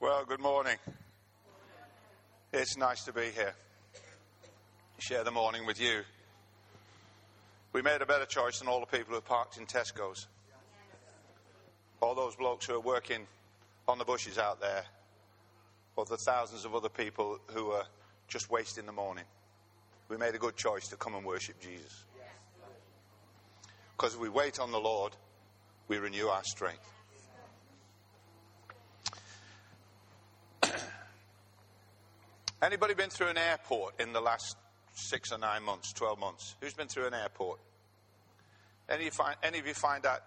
Well, good morning. It's nice to be here. Share the morning with you. We made a better choice than all the people who parked in Tesco's. All those blokes who are working on the bushes out there, or the thousands of other people who are just wasting the morning. We made a good choice to come and worship Jesus. Because we wait on the Lord, we renew our strength. Anybody been through an airport in the last six or nine months, 12 months? Who's been through an airport? Any of you find, any of you find that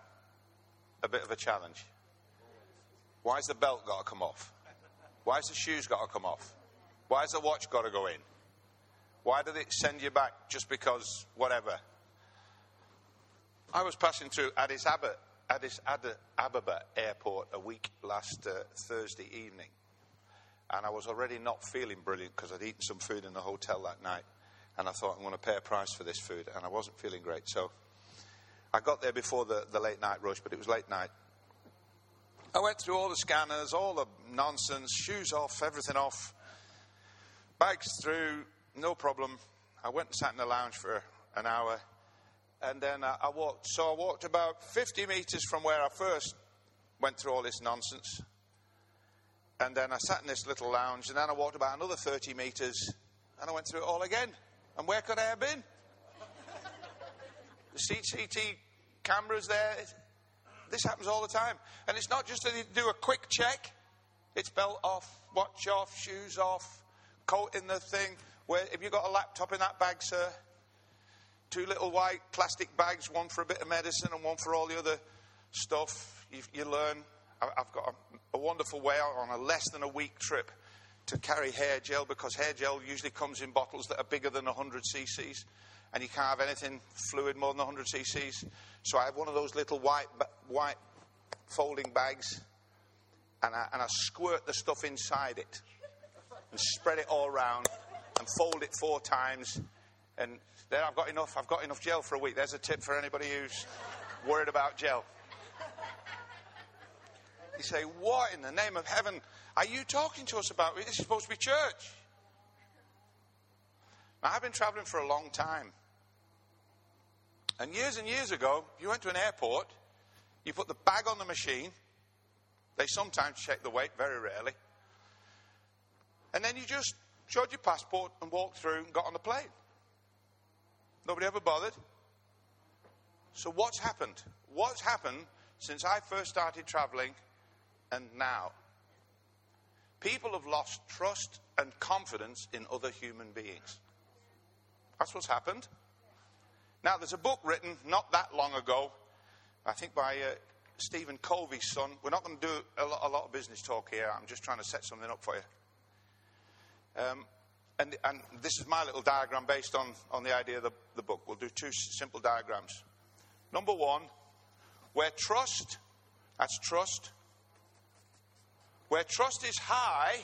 a bit of a challenge? Why's the belt got to come off? Why's the shoes got to come off? Why's the watch got to go in? Why did it send you back just because whatever? I was passing through Addis Ababa, Addis Ababa Airport a week last uh, Thursday evening and I was already not feeling brilliant because I'd eaten some food in the hotel that night. And I thought, I'm going to pay a price for this food. And I wasn't feeling great. So I got there before the, the late night rush, but it was late night. I went through all the scanners, all the nonsense, shoes off, everything off, bags through, no problem. I went and sat in the lounge for an hour. And then I, I walked. So I walked about 50 meters from where I first went through all this nonsense. And then I sat in this little lounge, and then I walked about another 30 metres, and I went through it all again. And where could I have been? the CCT cameras there. This happens all the time. And it's not just that you do a quick check, it's belt off, watch off, shoes off, coat in the thing. Where, have you got a laptop in that bag, sir? Two little white plastic bags, one for a bit of medicine and one for all the other stuff you, you learn. I've got a, a wonderful way on a less than a week trip to carry hair gel because hair gel usually comes in bottles that are bigger than 100 cc's and you can't have anything fluid more than 100 cc's. So I have one of those little white, white folding bags and I, and I squirt the stuff inside it and spread it all around and fold it four times. And there I've got enough. I've got enough gel for a week. There's a tip for anybody who's worried about gel. You say, What in the name of heaven are you talking to us about? This is supposed to be church. Now, I've been traveling for a long time. And years and years ago, you went to an airport, you put the bag on the machine. They sometimes check the weight, very rarely. And then you just showed your passport and walked through and got on the plane. Nobody ever bothered. So, what's happened? What's happened since I first started traveling and now. People have lost trust and confidence in other human beings. That's what's happened. Now, there's a book written not that long ago, I think by uh, Stephen Covey's son. We're not going to do a lot, a lot, of business talk here. I'm just trying to set something up for you. Um, and, and, this is my little diagram based on, on the idea of the, the book. We'll do two simple diagrams. Number one, where trust, that's trust, where trust is high,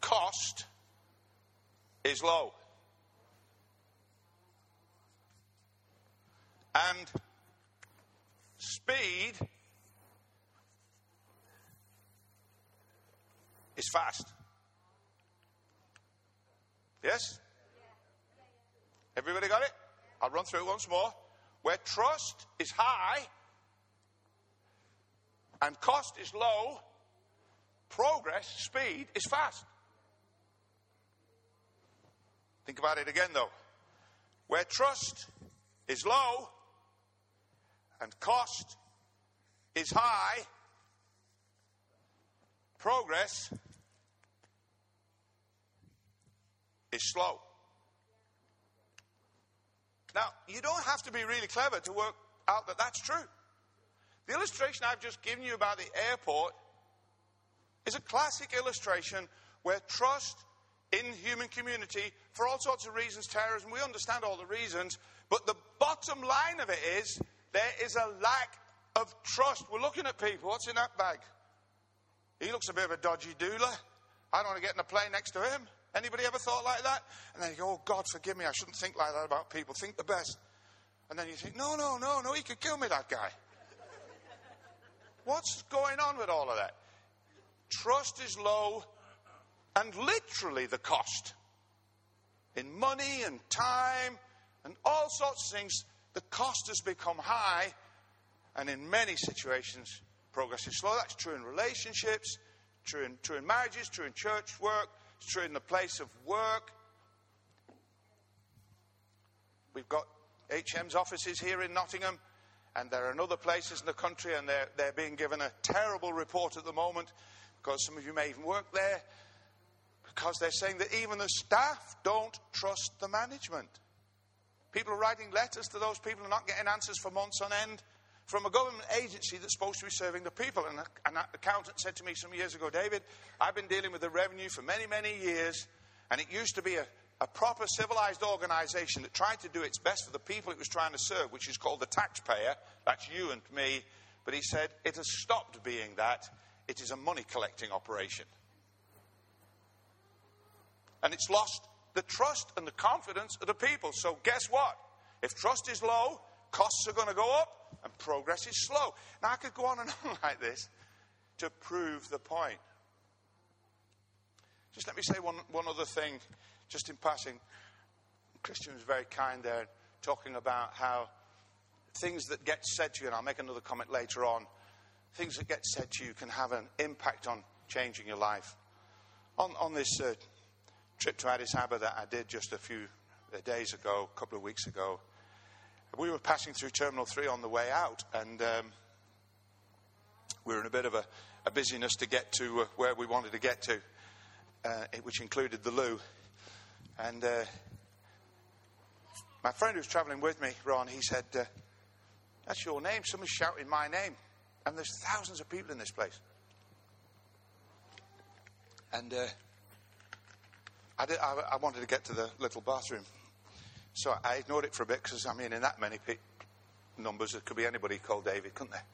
cost is low. And speed is fast. Yes? Everybody got it? I'll run through it once more. Where trust is high, and cost is low, progress, speed is fast. Think about it again though. Where trust is low and cost is high, progress is slow. Now, you don't have to be really clever to work out that that's true. The illustration I've just given you about the airport is a classic illustration where trust in human community, for all sorts of reasons, terrorism, we understand all the reasons, but the bottom line of it is there is a lack of trust. We're looking at people. What's in that bag? He looks a bit of a dodgy doula. I don't want to get in a plane next to him. Anybody ever thought like that? And then you go, oh, God, forgive me. I shouldn't think like that about people. Think the best. And then you think, no, no, no, no, he could kill me, that guy. What's going on with all of that? Trust is low, and literally the cost in money and time and all sorts of things, the cost has become high, and in many situations, progress is slow. That's true in relationships, true in, true in marriages, true in church work, true in the place of work. We've got HM's offices here in Nottingham, and there are other places in the country, and they're, they're being given a terrible report at the moment because some of you may even work there because they're saying that even the staff don't trust the management. People are writing letters to those people and not getting answers for months on end from a government agency that's supposed to be serving the people. And an accountant said to me some years ago, David, I've been dealing with the revenue for many, many years, and it used to be a, a proper civilized organization that tried to do its best for the people it was trying to serve, which is called the taxpayer. That's you and me. But he said, it has stopped being that. It is a money collecting operation. And it's lost the trust and the confidence of the people. So, guess what? If trust is low, costs are going to go up and progress is slow. Now, I could go on and on like this to prove the point. Just let me say one, one other thing, just in passing. Christian was very kind there, talking about how things that get said to you, and I'll make another comment later on, things that get said to you can have an impact on changing your life. On, on this uh, trip to Addis Ababa that I did just a few uh, days ago, a couple of weeks ago, we were passing through Terminal 3 on the way out, and um, we were in a bit of a, a busyness to get to uh, where we wanted to get to, uh, which included the loo. And uh, my friend who was travelling with me, Ron, he said, uh, That's your name. Someone's shouting my name. And there's thousands of people in this place. And uh, I, did, I, I, wanted to get to the little bathroom. So I ignored it for a bit because, I mean, in that many pe- numbers, there could be anybody called David, couldn't there?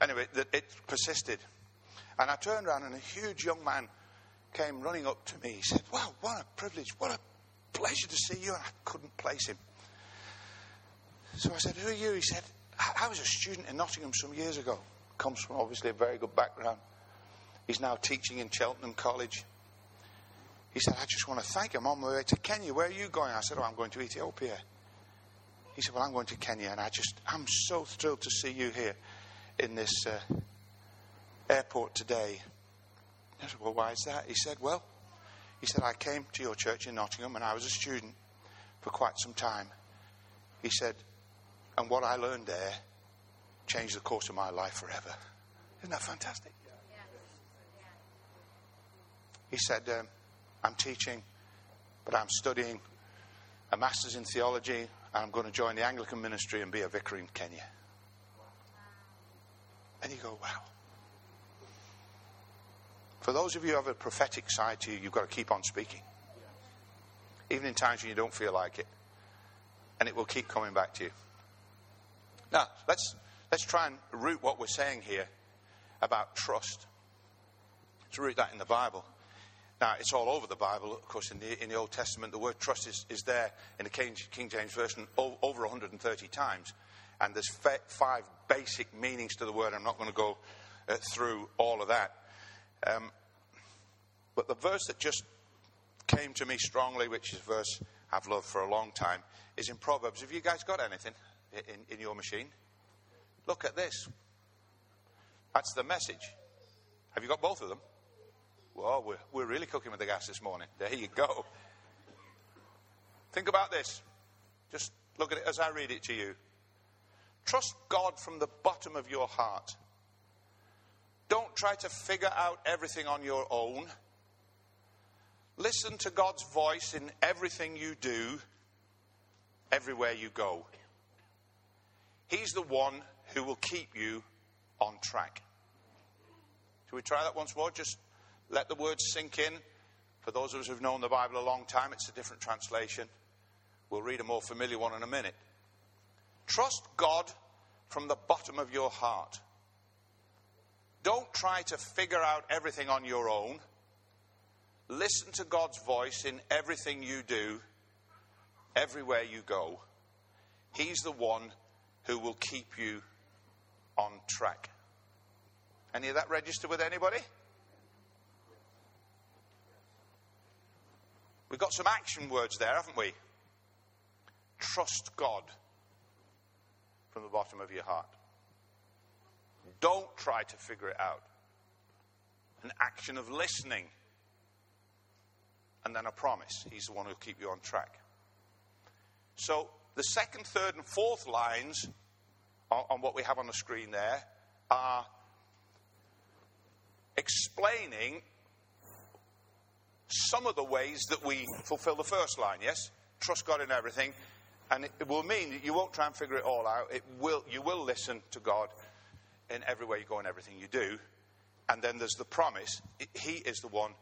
Anyway, it, it persisted. And I turned around and a huge young man came running up to me. He said, Wow, what a privilege, what a pleasure to see you. And I couldn't place him. So I said, Who are you? He said, I, was a student in Nottingham some years ago. Comes from obviously a very good background. He's now teaching in Cheltenham College. He said, I just want to thank him. I'm on my way to Kenya. Where are you going? I said, Oh, I'm going to Ethiopia. He said, Well, I'm going to Kenya. And I just, I'm so thrilled to see you here in this uh, airport today. I said, Well, why is that? He said, Well, he said, I came to your church in Nottingham and I was a student for quite some time. He said, And what I learned there changed the course of my life forever. Isn't that fantastic? He said, um, I'm teaching, but I'm studying a master's in theology, and I'm going to join the Anglican ministry and be a vicar in Kenya. And you go, wow. For those of you who have a prophetic side to you, you've got to keep on speaking. Even in times when you don't feel like it. And it will keep coming back to you. Now, let's, let's try and root what we're saying here about trust. Let's root that in the Bible. Now, it's all over the Bible, of course, in the, in the Old Testament. The word trust is, is there in the King, King James Version over 130 times. And there's five basic meanings to the word. I'm not going to go uh, through all of that. Um, but the verse that just came to me strongly, which is a verse I've loved for a long time, is in Proverbs. Have you guys got anything in, in your machine? Look at this. That's the message. Have you got both of them? Well, we're, we're really cooking with the gas this morning. There you go. Think about this. Just look at it as I read it to you. Trust God from the bottom of your heart. Don't try to figure out everything on your own. Listen to God's voice in everything you do, everywhere you go. He's the one who will keep you on track. Shall we try that once more? Just let the words sink in. For those of us who've known the Bible a long time, it's a different translation. We'll read a more familiar one in a minute. Trust God from the bottom of your heart. Don't try to figure out everything on your own. Listen to God's voice in everything you do, everywhere you go. He's the one who will keep you on track. Any of that register with anybody? We've got some action words there, haven't we? Trust God from the bottom of your heart. Don't try to figure it out. An action of listening. And then a promise. He's the one who'll keep you on track. So the second, third, and fourth lines on, what we have on the screen there are explaining some of the ways that we fulfill the first line, yes? Trust God in everything. And it will mean that you won't try and figure it all out. It will, you will listen to God in every way you go and everything you do. And then there's the promise. He is the one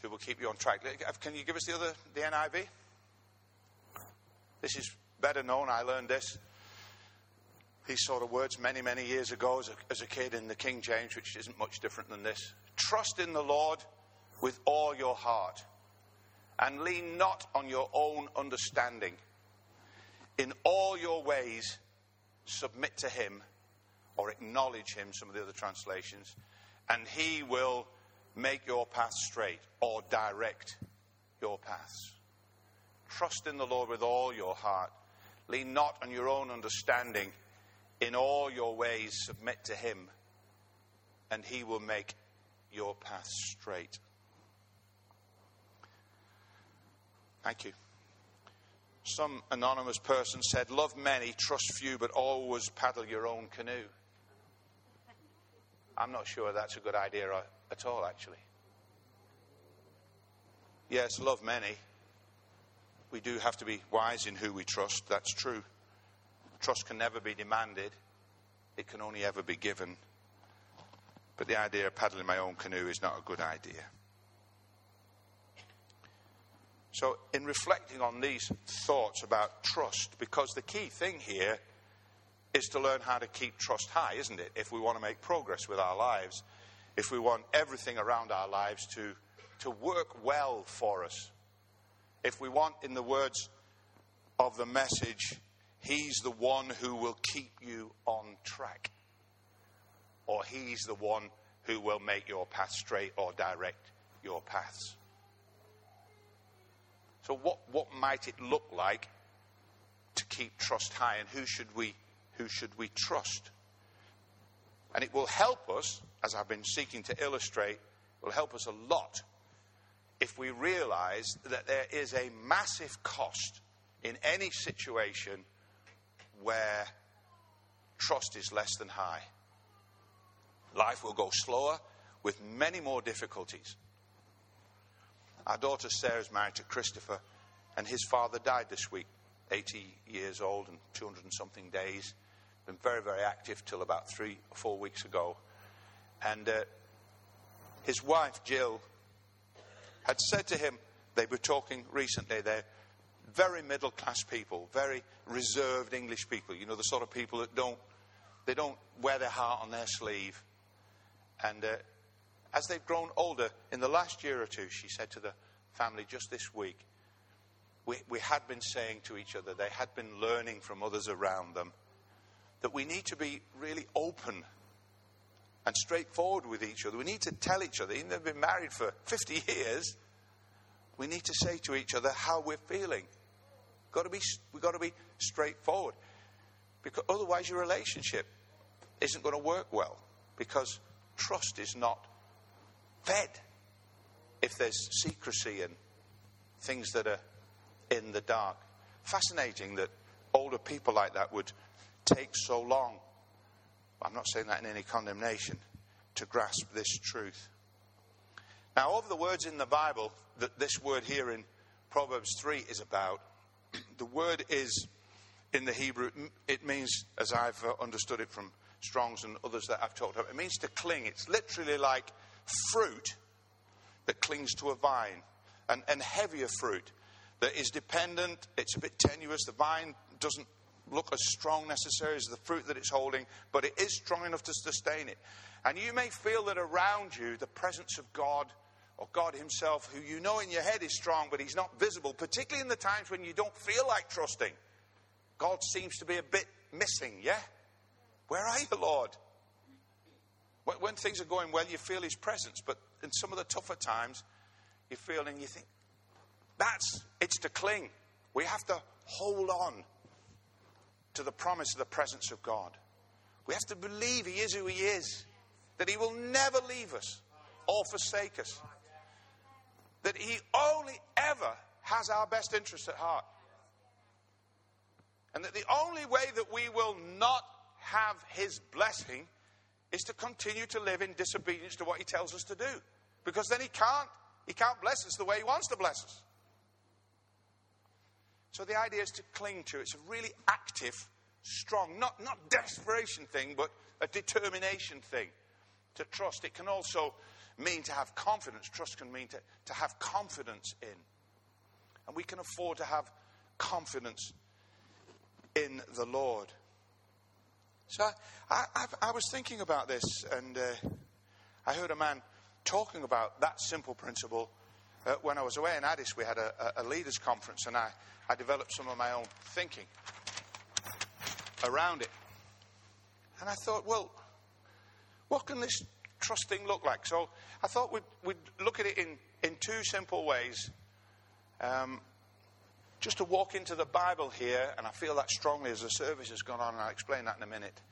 who will keep you on track. Uh, can you give us the other, the NIV? This is better known. I learned this. These sort of words many, many years ago as a, as a kid in the King James, which isn't much different than this. Trust in the Lord with all your heart and lean not on your own understanding. In all your ways, submit to Him or acknowledge Him, some of the other translations, and He will make your path straight or direct your paths. Trust in the Lord with all your heart. Lean not on your own understanding. In all your ways, submit to Him, and He will make your path straight. Thank you. Some anonymous person said, Love many, trust few, but always paddle your own canoe. I'm not sure that's a good idea uh, at all, actually. Yes, love many. We do have to be wise in who we trust. That's true. Trust can never be demanded, it can only ever be given. But the idea of paddling my own canoe is not a good idea. So, in reflecting on these thoughts about trust, because the key thing here is to learn how to keep trust high, isn't it? If we want to make progress with our lives, if we want everything around our lives to, to work well for us, if we want, in the words of the message, He's the one who will keep you on track, or He's the one who will make your path straight or direct your paths. So, what, what might it look like to keep trust high, and who should we, who should we trust? And it will help us, as I've been seeking to illustrate, will help us a lot if we realize that there is a massive cost in any situation where trust is less than high. Life will go slower with many more difficulties. Our daughter Sarah is married to Christopher, and his father died this week, 80 years old and 200 and something days. Been very, very active till about three or four weeks ago. And uh, his wife, Jill, had said to him, they were talking recently, they're very middle class people, very reserved English people, you know, the sort of people that don't, they don't wear their heart on their sleeve. And uh, as they've grown older, in the last year or two, she said to the family just this week, we, we had been saying to each other, they had been learning from others around them, that we need to be really open and straightforward with each other. We need to tell each other, even though we've been married for 50 years, we need to say to each other how we're feeling. Got to be, we've got to be straightforward. Because otherwise, your relationship isn't going to work well. Because trust is not fed if there's secrecy and things that are in the dark. Fascinating that older people like that would take so long. I'm not saying that in any condemnation to grasp this truth. Now, of the words in the Bible that this word here in Proverbs 3 is about, the word is in the Hebrew, it means, as I've uh, understood it from Strong's and others that I've talked about, it means to cling. It's literally like fruit that clings to a vine, and, and heavier fruit that is dependent, it's a bit tenuous. The vine doesn't look as strong necessarily as the fruit that it's holding, but it is strong enough to sustain it. And you may feel that around you, the presence of God or God Himself, who you know in your head is strong, but He's not visible, particularly in the times when you don't feel like trusting. God seems to be a bit missing, yeah? Where are you, Lord? When, when things are going well, you feel His presence. But in some of the tougher times, you feel and you think, that's, it's to cling. We have to hold on to the promise of the presence of God. We have to believe He is who He is, that He will never leave us or forsake us, that He only ever has our best interest at heart. And that the only way that we will not have His blessing is to continue to live in disobedience to what He tells us to do. Because then He can't, He can't bless us the way He wants to bless us. So the idea is to cling to. it. It's a really active, strong, not, not desperation thing, but a determination thing. To trust. It can also mean to have confidence. Trust can mean to, to have confidence in. And we can afford to have confidence in the Lord. So I, I, I was thinking about this, and uh, I heard a man talking about that simple principle uh, when I was away in Addis. We had a, a, leaders' conference, and I, I developed some of my own thinking around it. And I thought, well, what can this trusting look like? So I thought we'd, we'd look at it in, in two simple ways. Um, just to walk into the Bible here, and I feel that strongly as the service has gone on, and I'll explain that in a minute.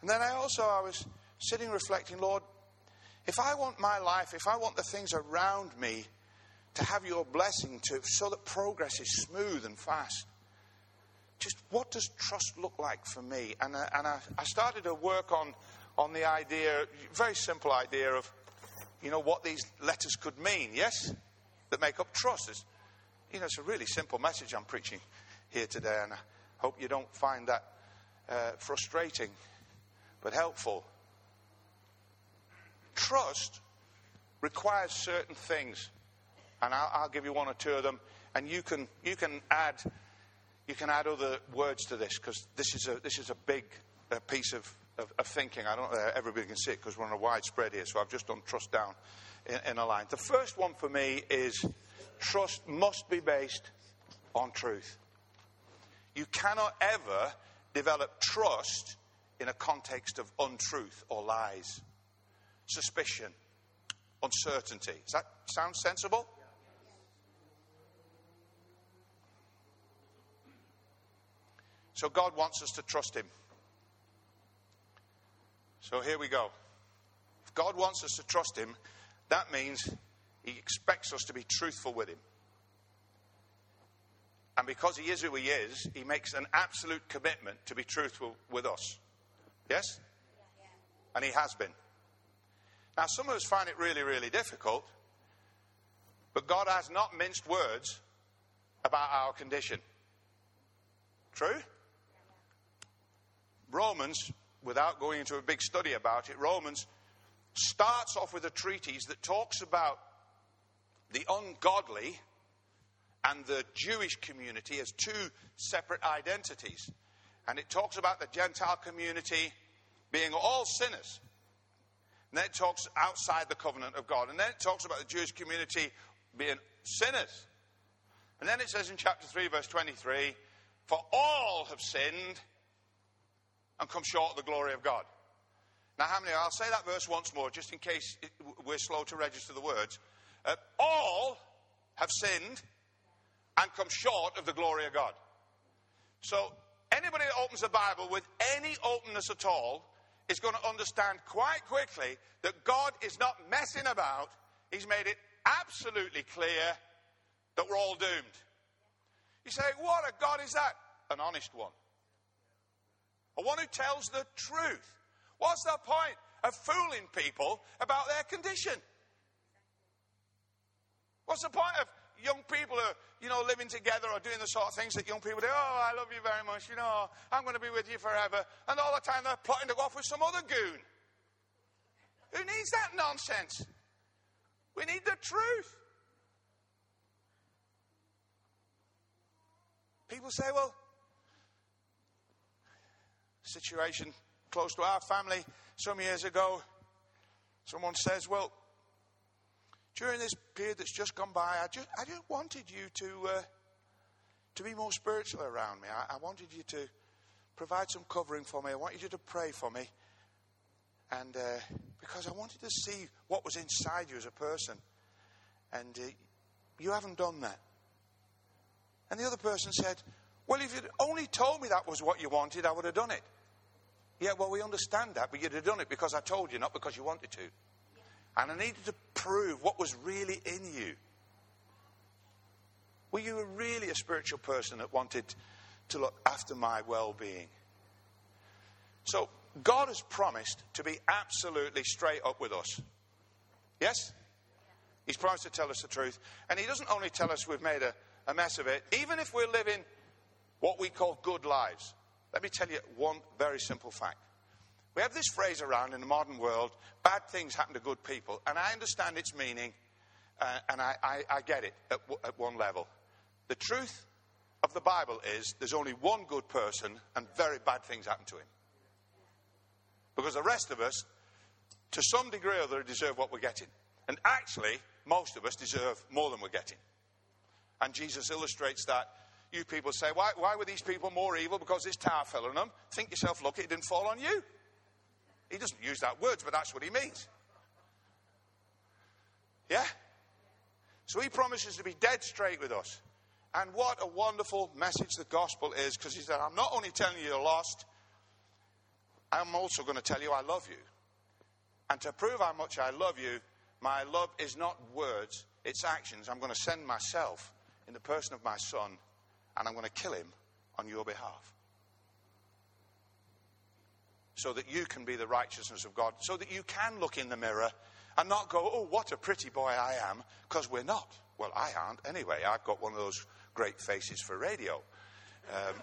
And then I also I was sitting reflecting, Lord, if I want my life, if I want the things around me to have your blessing to so that progress is smooth and fast, just what does trust look like for me? And, uh, and I, I started to work on, on the idea, very simple idea of, you know, what these letters could mean, yes? That make up trust. It's, you know, it's a really simple message I'm preaching here today, and I hope you don't find that uh, frustrating, but helpful. Trust requires certain things, and I'll, I'll give you one or two of them, and you can you can add you can add other words to this because this is a this is a big piece of, of, of, thinking. I don't know everybody can see it because we're on a wide spread here, so I've just done trust down in, in a line. The first one for me is trust must be based on truth. You cannot ever develop trust in a context of untruth or lies, suspicion, uncertainty. Does that sound sensible? So God wants us to trust Him. So here we go. If God wants us to trust Him, that means he expects us to be truthful with Him. And because He is who He is, He makes an absolute commitment to be truthful with us. Yes? And He has been. Now, some of us find it really, really difficult, but God has not minced words about our condition. True? Romans, without going into a big study about it, Romans starts off with a treatise that talks about the ungodly and the Jewish community as two separate identities. And it talks about the Gentile community being all sinners. And then it talks outside the covenant of God. And then it talks about the Jewish community being sinners. And then it says in chapter 3, verse 23 For all have sinned and come short of the glory of God. Now, how many? I'll say that verse once more, just in case we're slow to register the words. Uh, all have sinned and come short of the glory of God. So, anybody that opens the Bible with any openness at all is going to understand quite quickly that God is not messing about. He's made it absolutely clear that we're all doomed. You say, What a God is that? An honest one. A one who tells the truth. What's the point of fooling people about their condition? What's the point of young people who, you know, living together or doing the sort of things that young people do? Oh, I love you very much, you know, I'm going to be with you forever. And all the time they're plotting to go off with some other goon. Who needs that nonsense? We need the truth. People say, well, situation close to our family some years ago, someone says, well, during this period that's just gone by, I just, I just wanted you to, uh, to be more spiritual around me. I, I wanted you to provide some covering for me. I wanted you to pray for me. And uh, because I wanted to see what was inside you as a person. And uh, you haven't done that. And the other person said, Well, if you'd only told me that was what you wanted, I would have done it. Yeah, well, we understand that, but you'd have done it because I told you, not because you wanted to. And I needed to prove what was really in you. Were you really a spiritual person that wanted to look after my well being? So, God has promised to be absolutely straight up with us. Yes? He's promised to tell us the truth. And He doesn't only tell us we've made a, a mess of it, even if we're living what we call good lives. Let me tell you one very simple fact. We have this phrase around in the modern world bad things happen to good people. And I understand its meaning, uh, and I, I, I, get it at, at one level. The truth of the Bible is there's only one good person, and very bad things happen to him. Because the rest of us, to some degree or other, deserve what we're getting. And actually, most of us deserve more than we're getting. And Jesus illustrates that. You people say, why, why were these people more evil? Because this tower fell on them. Think yourself lucky it didn't fall on you. He doesn't use that words, but that's what he means. Yeah? So he promises to be dead straight with us. And what a wonderful message the gospel is, because he said, I'm not only telling you you're lost, I'm also going to tell you I love you. And to prove how much I love you, my love is not words, it's actions. I'm going to send myself in the person of my son, and I'm going to kill him on your behalf. So that you can be the righteousness of God, so that you can look in the mirror and not go, oh, what a pretty boy I am, because we're not. Well, I aren't anyway. I've got one of those great faces for radio. Um,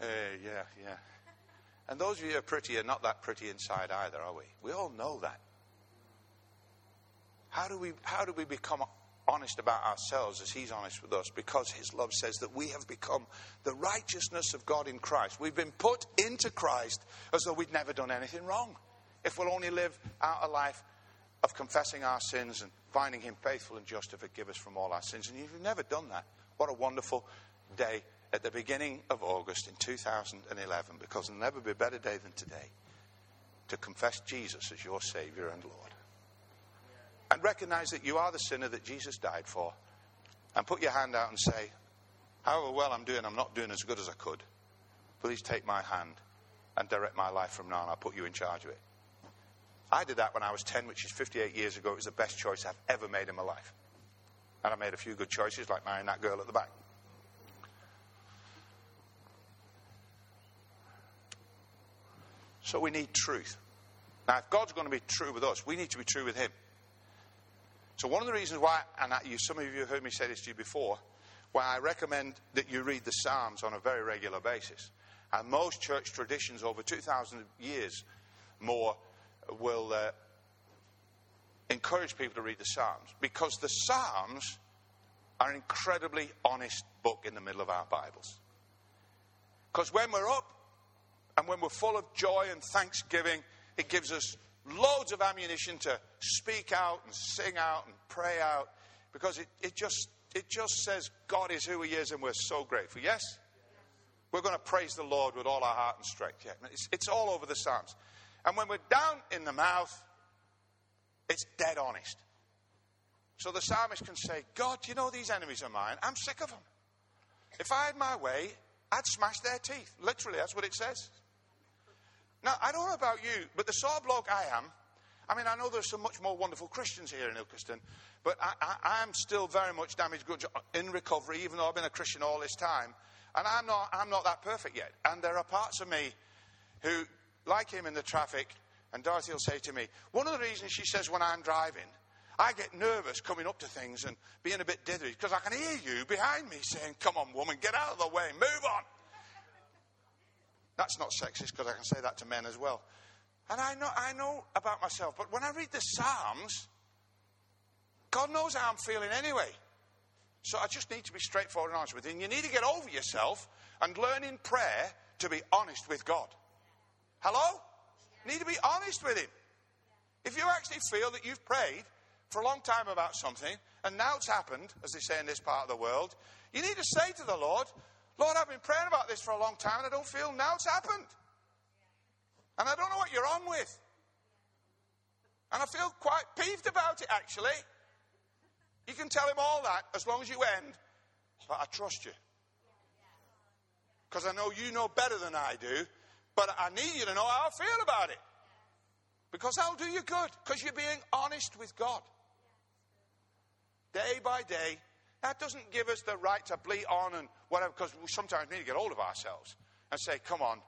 uh, yeah, yeah. And those of you who are pretty are not that pretty inside either, are we? We all know that. How do we, how do we become honest about ourselves as He's honest with us? Because His love says that we have become the righteousness of God in Christ. We've been put into Christ as though we'd never done anything wrong. If we'll only live out a life of confessing our sins and finding Him faithful and just to forgive us from all our sins. And if you've never done that, what a wonderful day at the beginning of August in 2011, because there'll never be a better day than today to confess Jesus as your Savior and Lord. And recognize that you are the sinner that Jesus died for. And put your hand out and say, However well I'm doing, I'm not doing as good as I could. Please take my hand and direct my life from now on. I'll put you in charge of it. I did that when I was 10, which is 58 years ago. It was the best choice I've ever made in my life. And I made a few good choices, like marrying that girl at the back. So we need truth. Now, if God's going to be true with us, we need to be true with Him. So, one of the reasons why, and you, some of you have heard me say this to you before, why I recommend that you read the Psalms on a very regular basis. And most church traditions over 2,000 years more will uh, encourage people to read the Psalms because the Psalms are an incredibly honest book in the middle of our Bibles. Because when we're up and when we're full of joy and thanksgiving, it gives us loads of ammunition to speak out and sing out and pray out because it, it, just, it just says God is who He is and we're so grateful. Yes? We're going to praise the Lord with all our heart and strength. Yeah, it's, it's all over the Psalms. And when we're down in the mouth, it's dead honest. So the psalmist can say, God, you know these enemies of mine. I'm sick of them. If I had my way, I'd smash their teeth. Literally, that's what it says. Now, I don't know about you, but the sort of bloke I am, I mean, I know there's some much more wonderful Christians here in Ilkeston, but I, am still very much damaged goods in recovery, even though I've been a Christian all this time. And I'm not, I'm not that perfect yet. And there are parts of me who, like him in the traffic, and Dorothy will say to me, one of the reasons she says when I'm driving, I get nervous coming up to things and being a bit dithery because I can hear you behind me saying, Come on, woman, get out of the way, move on. That's not sexist because I can say that to men as well. And I know, I know about myself, but when I read the Psalms, God knows how I'm feeling anyway. So I just need to be straightforward and honest with you. And you need to get over yourself and learn in prayer to be honest with God. Hello? You need to be honest with Him. If you actually feel that you've prayed for a long time about something and now it's happened, as they say in this part of the world, you need to say to the Lord, Lord, I've been praying about this for a long time and I don't feel now it's happened. And I don't know what you're on with. And I feel quite peeved about it, actually. You can tell him all that as long as you end, but I trust you. Because I know you know better than I do, but I need you to know how I feel about it. Because I'll do you good, because you're being honest with God. Day by day, that doesn't give us the right to bleat on and whatever, because we sometimes need to get hold of ourselves and say, Come on,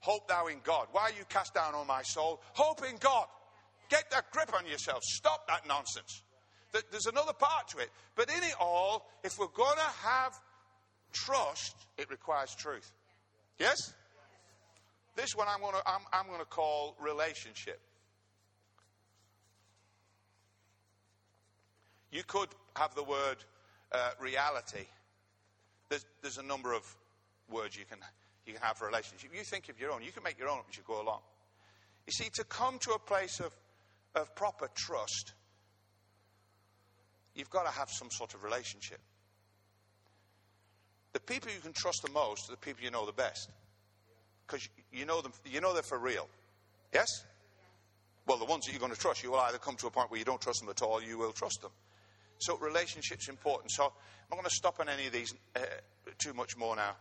hope thou in God. Why are you cast down on my soul? Hope in God. Get that grip on yourself. Stop that nonsense. There's another part to it. But in it all, if we're going to have trust, it requires truth. Yes? This one I'm going I'm, I'm going to call relationship. You could have the word uh, reality. There's, there's a number of words you can, you can have for relationship. You think of your own. You can make your own as you go along. You see, to come to a place of, of proper trust, you've got to have some sort of relationship. The people you can trust the most are the people you know the best. Because you know them, you know they're for real. Yes? Well, the ones that you're going to trust, you will either come to a point where you don't trust them at all, you will trust them. So relationship's important. So I'm not going to stop on any of these uh, too much more now.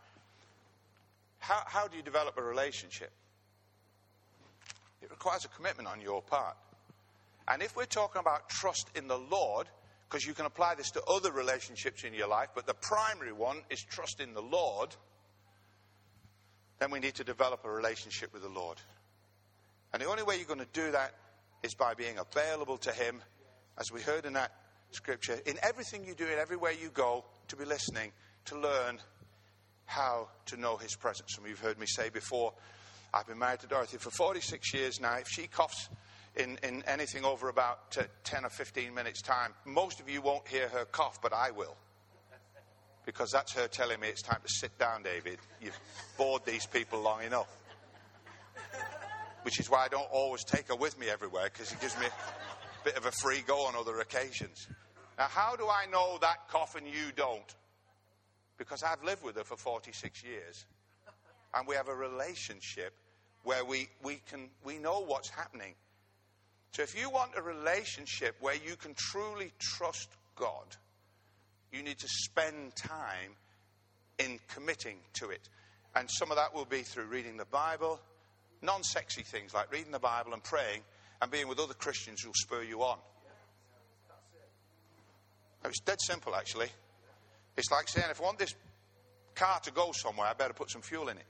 How, how do you develop a relationship? It requires a commitment on your part. And if we're talking about trust in the Lord, because you can apply this to other relationships in your life, but the primary one is trust in the Lord, then we need to develop a relationship with the Lord. And the only way you're going to do that is by being available to Him, as we heard in that scripture, in everything you do, in everywhere you go, to be listening, to learn how to know His presence. Some of you have heard me say before, I've been married to Dorothy for 46 years now. If she coughs in, in anything over about uh, 10 or 15 minutes' time, most of you won't hear her cough, but I will. Because that's her telling me it's time to sit down, David. You've bored these people long enough. Which is why I don't always take her with me everywhere, because it gives me a bit of a free go on other occasions. Now, how do I know that cough and you don't? Because I've lived with her for 46 years. And we have a relationship where we, we, can, we know what's happening. So if you want a relationship where you can truly trust God, you need to spend time in committing to it. And some of that will be through reading the Bible, non sexy things like reading the Bible and praying and being with other Christians who'll spur you on. It's dead simple, actually. It's like saying, if I want this car to go somewhere, I better put some fuel in it.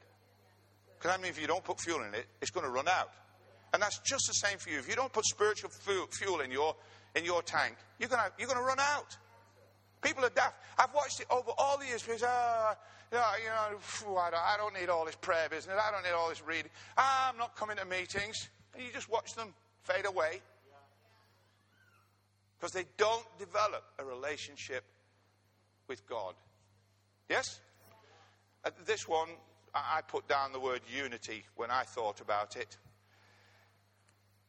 Because I mean, if you don't put fuel in it, it's going to run out. And that's just the same for you. If you don't put spiritual fuel in your, in your tank, you're going to, you're to run out. People are daft. I've watched it over all the years. Because, uh, know, you know I, don't, I don't need all this prayer business. I don't need all this reading. I'm not coming to meetings. And you just watch them fade away. Because they don't develop a relationship with God. Yes? Uh, this one, I put down the word unity when I thought about it.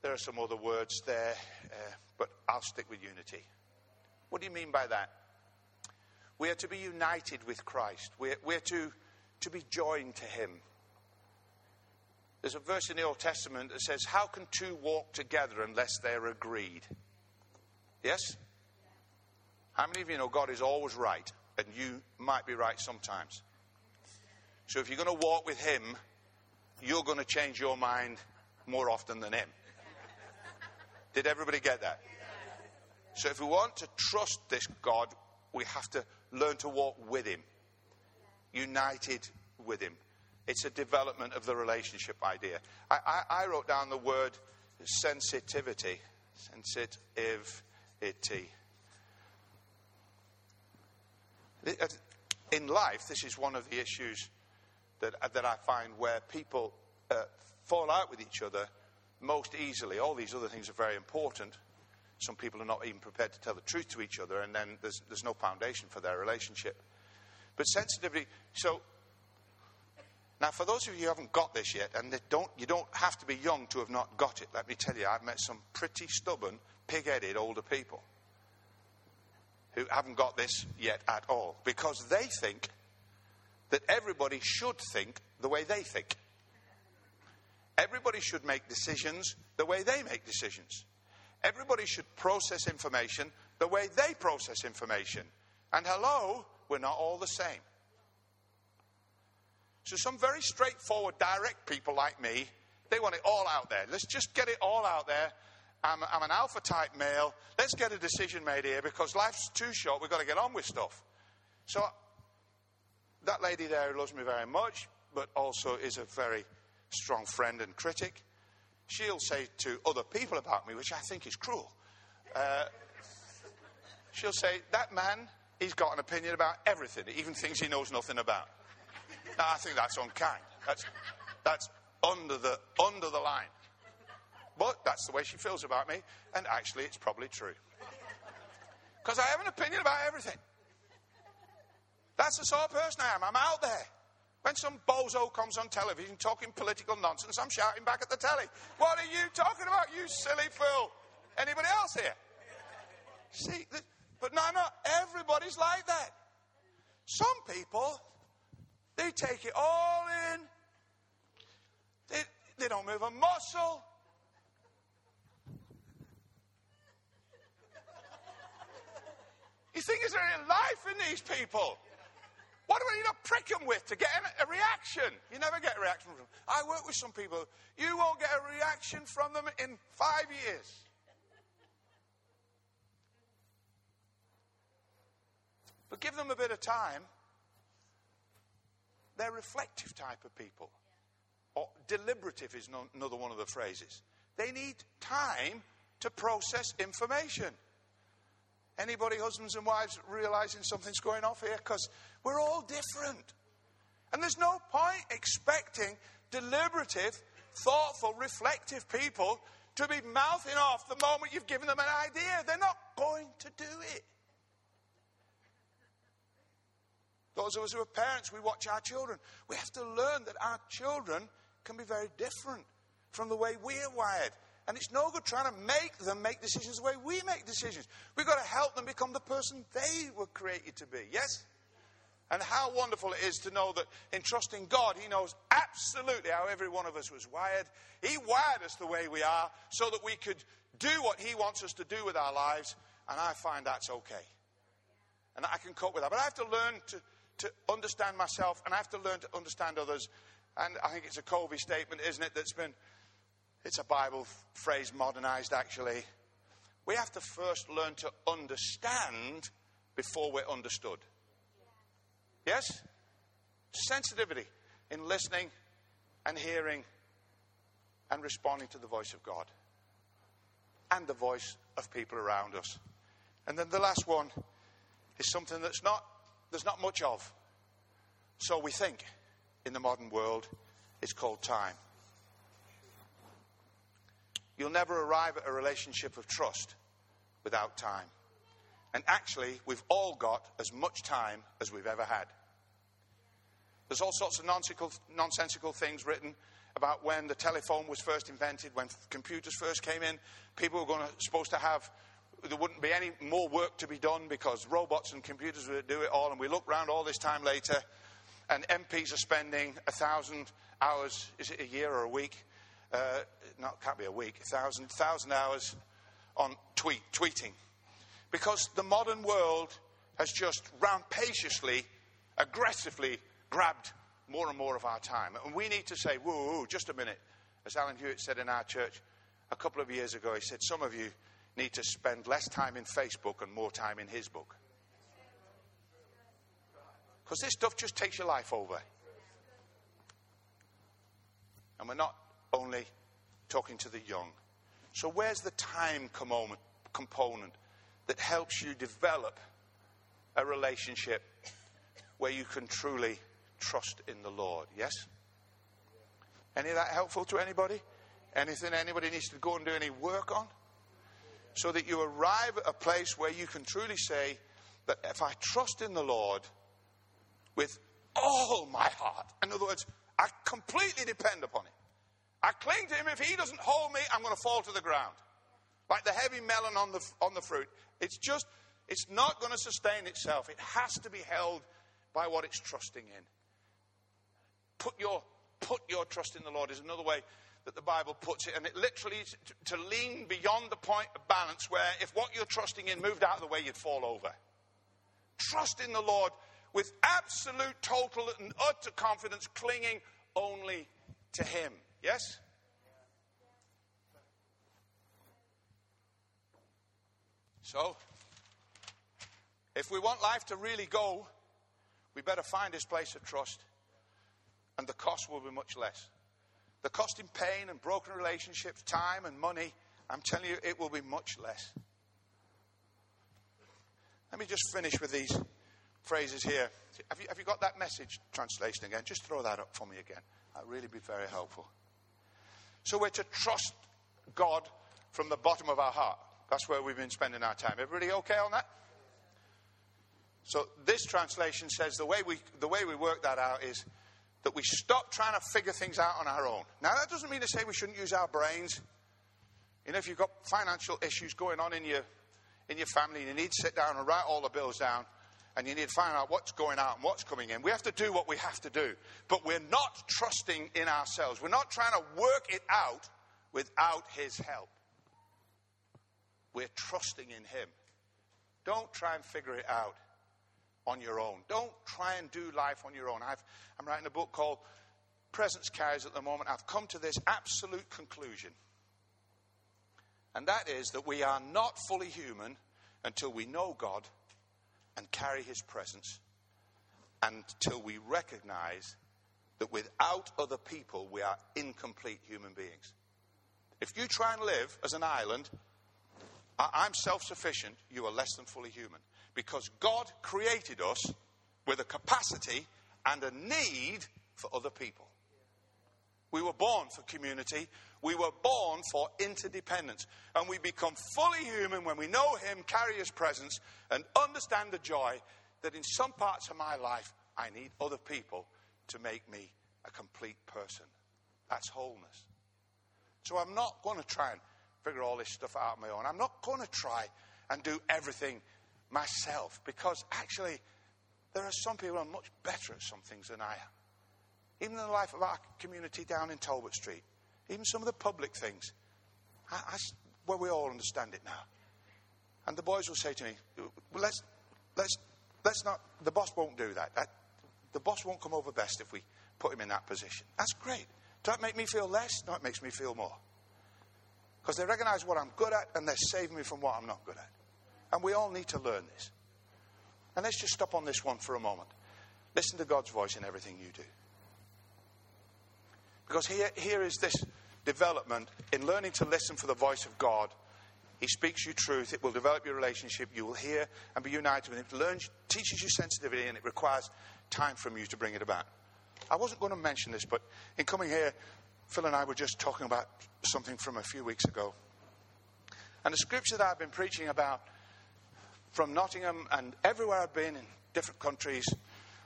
There are some other words there, uh, but I'll stick with unity. What do you mean by that? We are to be united with Christ. We're, we're to, to be joined to Him. There's a verse in the Old Testament that says, How can two walk together unless they're agreed? Yes? How many of you know God is always right, and you might be right sometimes? So if you're going to walk with Him, you're going to change your mind more often than Him. Did everybody get that? So if we want to trust this God, we have to learn to walk with Him, united with Him. It's a development of the relationship idea. I, I, I wrote down the word sensitivity. Sensitivity. In life, this is one of the issues that, that I find where people uh, fall out with each other most easily. All these other things are very important. Some people are not even prepared to tell the truth to each other, and then there's, there's no foundation for their relationship. But sensitivity, so now for those of you who haven't got this yet, and don't, you don't have to be young to have not got it, let me tell you, I've met some pretty stubborn, pig headed older people who haven't got this yet at all because they think that everybody should think the way they think. Everybody should make decisions the way they make decisions. Everybody should process information the way they process information. And hello, we're not all the same. So, some very straightforward, direct people like me, they want it all out there. Let's just get it all out there. I'm, I'm an alpha type male. Let's get a decision made here because life's too short. We've got to get on with stuff. So, that lady there loves me very much, but also is a very strong friend and critic. She'll say to other people about me, which I think is cruel. Uh, she'll say, That man, he's got an opinion about everything, even things he knows nothing about. Now, I think that's unkind. That's, that's under, the, under the line. But that's the way she feels about me, and actually, it's probably true. Because I have an opinion about everything. That's the sort of person I am. I'm out there. When some bozo comes on television talking political nonsense, I'm shouting back at the telly. What are you talking about, you silly fool? Anybody else here? See, but no, no, everybody's like that. Some people, they take it all in. They, they don't move a muscle. You think there's any life in these people? What do we need to prick them with to get a reaction? You never get a reaction from them. I work with some people, you won't get a reaction from them in five years. But give them a bit of time. They're reflective type of people. Or deliberative is another one of the phrases. They need time to process information. Anybody, husbands and wives, realizing something's going off here? Because we're all different. And there's no point expecting deliberative, thoughtful, reflective people to be mouthing off the moment you've given them an idea. They're not going to do it. Those of us who are parents, we watch our children. We have to learn that our children can be very different from the way we're wired. And it's no good trying to make them make decisions the way we make decisions. We've got to help them become the person they were created to be. Yes? And how wonderful it is to know that in trusting God, He knows absolutely how every one of us was wired. He wired us the way we are so that we could do what He wants us to do with our lives. And I find that's okay. And I can cope with that. But I have to learn to, to understand myself and I have to learn to understand others. And I think it's a Covey statement, isn't it, that's been it's a Bible phrase modernized, actually. We have to first learn to understand before we're understood. Yes? Sensitivity in listening and hearing and responding to the voice of God and the voice of people around us. And then the last one is something that's not there's not much of. So we think in the modern world it's called time. You'll never arrive at a relationship of trust without time. And actually, we've all got as much time as we've ever had. There's all sorts of nonsensical, nonsensical things written about when the telephone was first invented, when computers first came in. People were to, supposed to have, there wouldn't be any more work to be done because robots and computers would do it all. And we look around all this time later, and MPs are spending a thousand hours, is it a year or a week, uh, not can't be a week, thousand thousand hours on tweet tweeting, because the modern world has just rampagiously, aggressively grabbed more and more of our time, and we need to say, "Whoa, whoa just a minute," as Alan Hewitt said in our church a couple of years ago. He said, "Some of you need to spend less time in Facebook and more time in his book." Because this stuff just takes your life over. And we're not only talking to the young. So, where's the time component that helps you develop a relationship where you can truly trust in the Lord? Yes? Any of that helpful to anybody? Anything anybody needs to go and do any work on? So that you arrive at a place where you can truly say that if I trust in the Lord with all my heart, in other words, I completely depend upon it. I cling to him. If he doesn't hold me, I'm going to fall to the ground. Like the heavy melon on the, on the fruit. It's just, it's not going to sustain itself. It has to be held by what it's trusting in. put your, put your trust in the Lord is another way that the Bible puts it. And it literally is to, to lean beyond the point of balance where if what you're trusting in moved out of the way, you'd fall over. Trust in the Lord with absolute, total, and utter confidence, clinging only to Him. Yes? So, if we want life to really go, we better find this place of trust, and the cost will be much less. The cost in pain and broken relationships, time and money, I'm telling you, it will be much less. Let me just finish with these phrases here. Have you, have you got that message translation again? Just throw that up for me again. That'd really be very helpful. So we're to trust God from the bottom of our heart. That's where we've been spending our time. Everybody okay on that? So this translation says the way we the way we work that out is that we stop trying to figure things out on our own. Now that doesn't mean to say we shouldn't use our brains. You know, if you've got financial issues going on in your in your family and you need to sit down and write all the bills down and you need to find out what's going out and what's coming in. We have to do what we have to do. But we're not trusting in ourselves. We're not trying to work it out without His help. We're trusting in Him. Don't try and figure it out on your own. Don't try and do life on your own. i am writing a book called Presence Carries at the moment. I've come to this absolute conclusion. And that is that we are not fully human until we know God and carry His presence, until we recognize that without other people, we are incomplete human beings. If you try and live as an island I'm self sufficient, you are less than fully human. Because God created us with a capacity and a need for other people. We were born for community. We were born for interdependence. And we become fully human when we know Him, carry His presence, and understand the joy that in some parts of my life, I need other people to make me a complete person. That's wholeness. So I'm not going to try and figure all this stuff out on my own. I'm not going to try and do everything myself because actually there are some people who are much better at some things than I am. Even in the life of our community down in Talbot Street, even some of the public things, I, I, well, we all understand it now. And the boys will say to me, well, let's, let's, let's not, the boss won't do that. that. The boss won't come over best if we put him in that position. That's great. Does that make me feel less? No, it makes me feel more. Because they recognize what I'm good at and they're saving me from what I'm not good at. And we all need to learn this. And let's just stop on this one for a moment. Listen to God's voice in everything you do. Because here, here is this development in learning to listen for the voice of God. He speaks you truth. It will develop your relationship. You will hear and be united with Him. It learns, teaches you sensitivity, and it requires time from you to bring it about. I wasn't going to mention this, but in coming here, Phil and I were just talking about something from a few weeks ago. And the scripture that I've been preaching about from Nottingham and everywhere I've been in different countries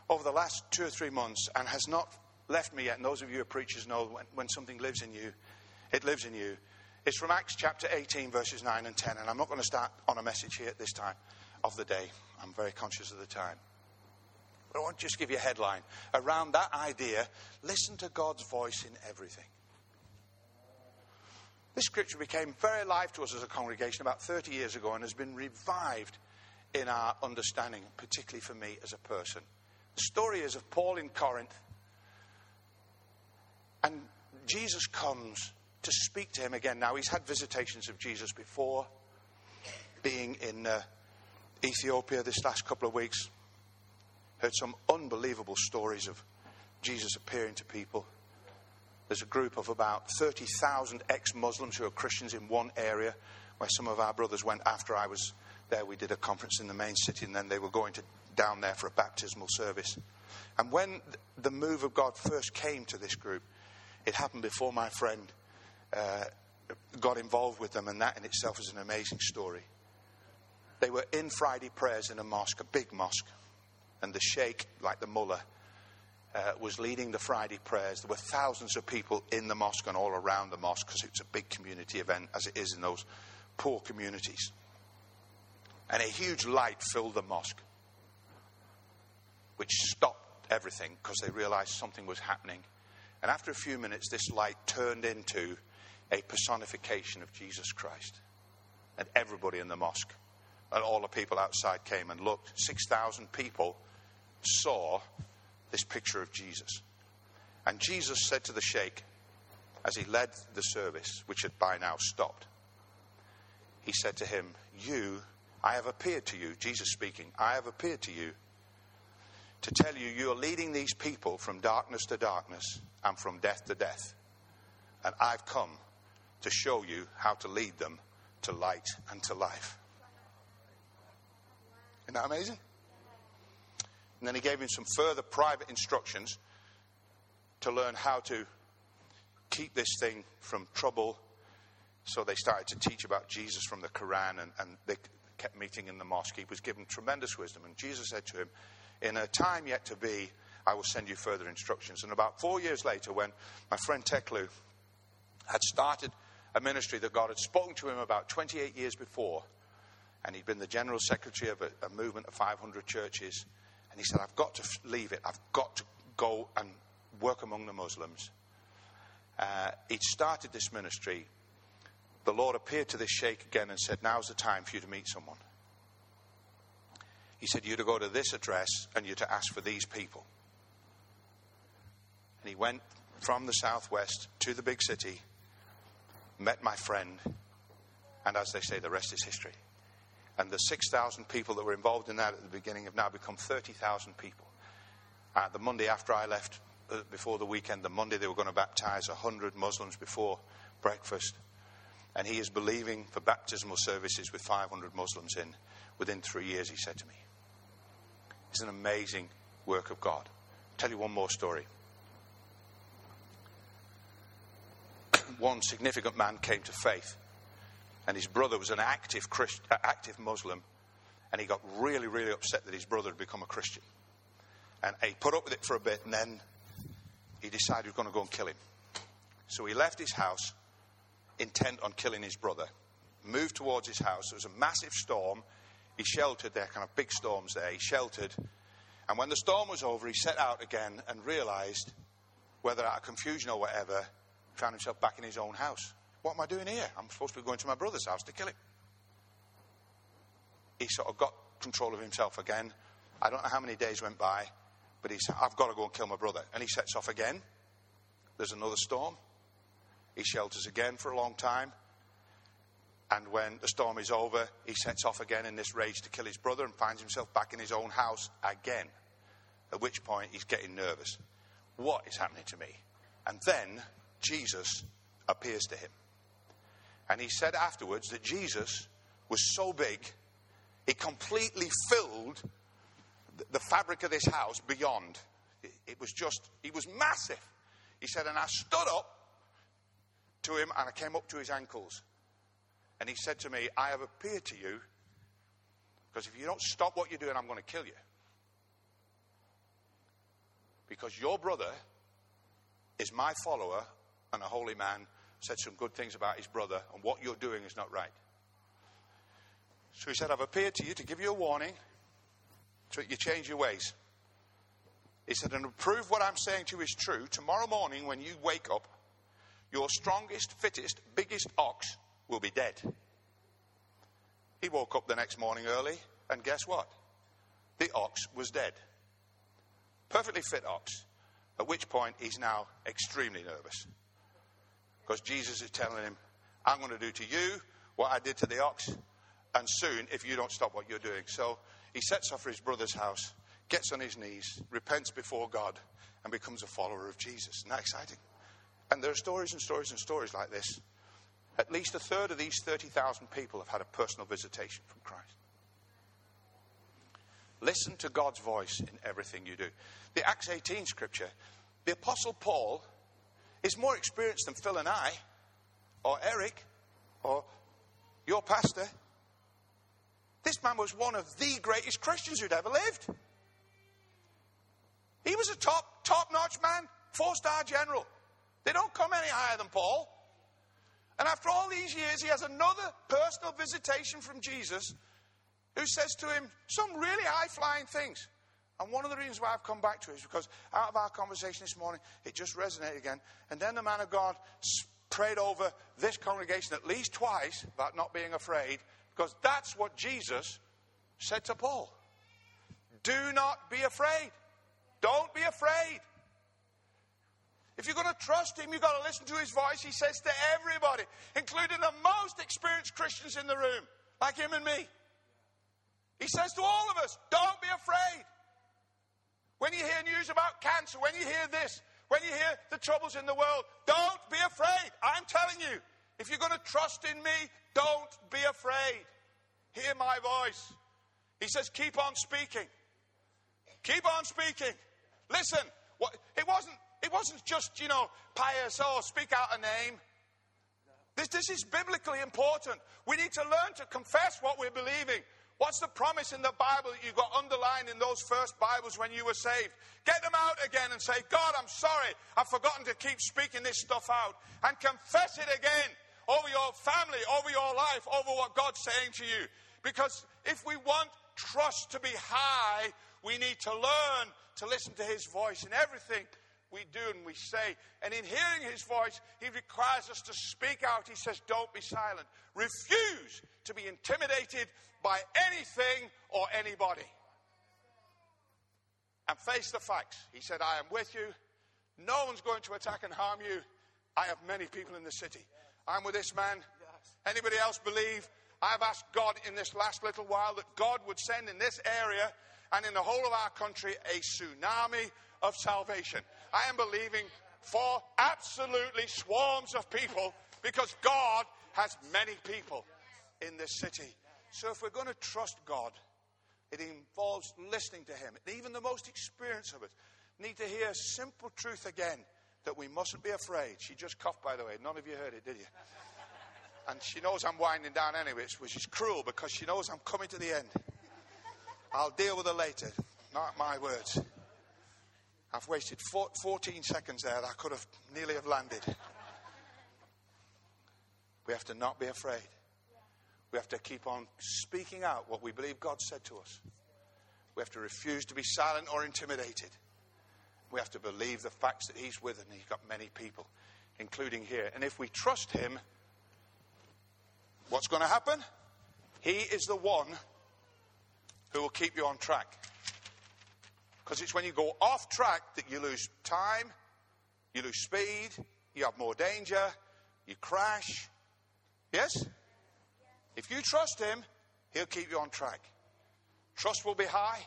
over the last two or three months and has not left me yet. And those of you who are preachers know when, when something lives in you, it lives in you. It's from Acts chapter 18, verses 9 and 10. And I'm not going to start on a message here at this time of the day. I'm very conscious of the time. But I want to just give you a headline. Around that idea, listen to God's voice in everything. This scripture became very alive to us as a congregation about 30 years ago and has been revived in our understanding, particularly for me as a person. The story is of Paul in Corinth, and Jesus comes to speak to him again. Now, he's had visitations of Jesus before, being in uh, Ethiopia this last couple of weeks heard some unbelievable stories of Jesus appearing to people. There's a group of about 30,000 ex Muslims who are Christians in one area where some of our brothers went after I was there. We did a conference in the main city, and then they were going to, down there for a baptismal service. And when the move of God first came to this group, it happened before my friend uh, got involved with them, and that in itself is an amazing story. They were in Friday prayers in a mosque, a big mosque, and the sheikh, like the mullah, uh, was leading the Friday prayers. There were thousands of people in the mosque and all around the mosque because it's a big community event, as it is in those poor communities. And a huge light filled the mosque, which stopped everything because they realized something was happening. And after a few minutes, this light turned into a personification of Jesus Christ. And everybody in the mosque and all the people outside came and looked. 6,000 people saw this picture of Jesus. And Jesus said to the sheikh, as he led the service, which had by now stopped, he said to him, You, I have appeared to you, Jesus speaking, I have appeared to you to tell you you're leading these people from darkness to darkness and from death to death. And I've come to show you how to lead them to light and to life. Isn't that amazing? And then he gave him some further private instructions to learn how to keep this thing from trouble. So they started to teach about Jesus from the Quran and, and they kept meeting in the mosque. He was given tremendous wisdom. And Jesus said to him, In a time yet to be, I will send you further instructions. And about four years later, when my friend Teklu had started a ministry that God had spoken to him about 28 years before, and he'd been the general secretary of a, a movement of 500 churches, and he said, I've got to leave it. I've got to go and work among the Muslims. Uh, he'd started this ministry. The Lord appeared to this sheikh again and said, Now's the time for you to meet someone. He said, You're to go to this address and you're to ask for these people. And he went from the southwest to the big city, met my friend, and as they say, the rest is history. And the 6,000 people that were involved in that at the beginning have now become 30,000 people. Uh, the Monday after I left, uh, before the weekend, the Monday they were going to baptize 100 Muslims before breakfast. And he is believing for baptismal services with 500 Muslims in within three years, he said to me. It's an amazing work of God. I'll tell you one more story. One significant man came to faith and his brother was an active, Christ, uh, active Muslim, and he got really, really upset that his brother had become a Christian. And he put up with it for a bit, and then he decided he was going to go and kill him. So he left his house, intent on killing his brother, moved towards his house. There was a massive storm. He sheltered there, kind of big storms there. He sheltered. And when the storm was over, he set out again and realized, whether out of confusion or whatever, found himself back in his own house. What am I doing here? I'm supposed to be going to my brother's house to kill him. He sort of got control of himself again. I don't know how many days went by, but he said, I've got to go and kill my brother. And he sets off again. There's another storm. He shelters again for a long time. And when the storm is over, he sets off again in this rage to kill his brother and finds himself back in his own house again. At which point he's getting nervous. What is happening to me? And then Jesus appears to him. And he said afterwards that Jesus was so big, it completely filled the fabric of this house beyond. It was just, he was massive. He said, and I stood up to him and I came up to his ankles. And he said to me, I have appeared to you because if you don't stop what you're doing, I'm going to kill you. Because your brother is my follower and a holy man said some good things about his brother, and what you're doing is not right. So he said, I've appeared to you to give you a warning so that you change your ways. He said, and to prove what I'm saying to you is true, tomorrow morning when you wake up, your strongest, fittest, biggest ox will be dead. He woke up the next morning early, and guess what? The ox was dead. Perfectly fit ox. At which point he's now extremely nervous. Because Jesus is telling him, I'm going to do to you what I did to the ox, and soon if you don't stop what you're doing. So he sets off for his brother's house, gets on his knees, repents before God, and becomes a follower of Jesus. Isn't that exciting? And there are stories and stories and stories like this. At least a third of these 30,000 people have had a personal visitation from Christ. Listen to God's voice in everything you do. The Acts 18 scripture, the Apostle Paul is more experienced than Phil and I, or Eric, or your pastor. This man was one of the greatest Christians who'd ever lived. He was a top, top notch man, four star general. They don't come any higher than Paul. And after all these years, he has another personal visitation from Jesus who says to him some really high flying things. And one of the reasons why I've come back to it is because out of our conversation this morning, it just resonated again. And then the man of God prayed over this congregation at least twice about not being afraid, because that's what Jesus said to Paul. Do not be afraid. Don't be afraid. If you're going to trust him, you've got to listen to his voice. He says to everybody, including the most experienced Christians in the room, like him and me. He says to all of us, don't be afraid. When you hear news about cancer, when you hear this, when you hear the troubles in the world, don't be afraid. I'm telling you, if you're going to trust in me, don't be afraid. Hear my voice. He says, keep on speaking. Keep on speaking. Listen, what, it wasn't it wasn't just, you know, pious, oh, speak out a name. This, this is biblically important. We need to learn to confess what we're believing. What's the promise in the Bible that you got underlined in those first Bibles when you were saved? Get them out again and say, God, I'm sorry. I've forgotten to keep speaking this stuff out. And confess it again over your family, over your life, over what God's saying to you. Because if we want trust to be high, we need to learn to listen to His voice in everything we do and we say. And in hearing his voice, he requires us to speak out. He says, Don't be silent. Refuse to be intimidated by anything or anybody. And face the facts. He said, I am with you. No one's going to attack and harm you. I have many people in the city. I'm with this man. Anybody else believe? I've asked God in this last little while that God would send in this area and in the whole of our country a tsunami of salvation. I am believing for absolutely swarms of people because God has many people in this city. So if we're going to trust God, it involves listening to Him. Even the most experienced of us need to hear simple truth again that we mustn't be afraid. She just coughed, by the way. None of you heard it, did you? And she knows I'm winding down anyway, which is cruel because she knows I'm coming to the end. I'll deal with her later. Not my words. I've wasted 14 seconds there I could have nearly have landed. We have to not be afraid. We have to keep on speaking out what we believe God said to us. We have to refuse to be silent or intimidated. We have to believe the facts that He's with and He's got many people, including here. And if we trust Him, what's going to happen? He is the one who will keep you on track. Because it's when you go off track that you lose time, you lose speed, you have more danger, you crash. Yes? If you trust Him, He'll keep you on track. Trust will be high,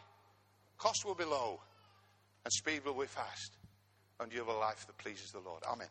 cost will be low, and speed will be fast. And you have a life that pleases the Lord. Amen.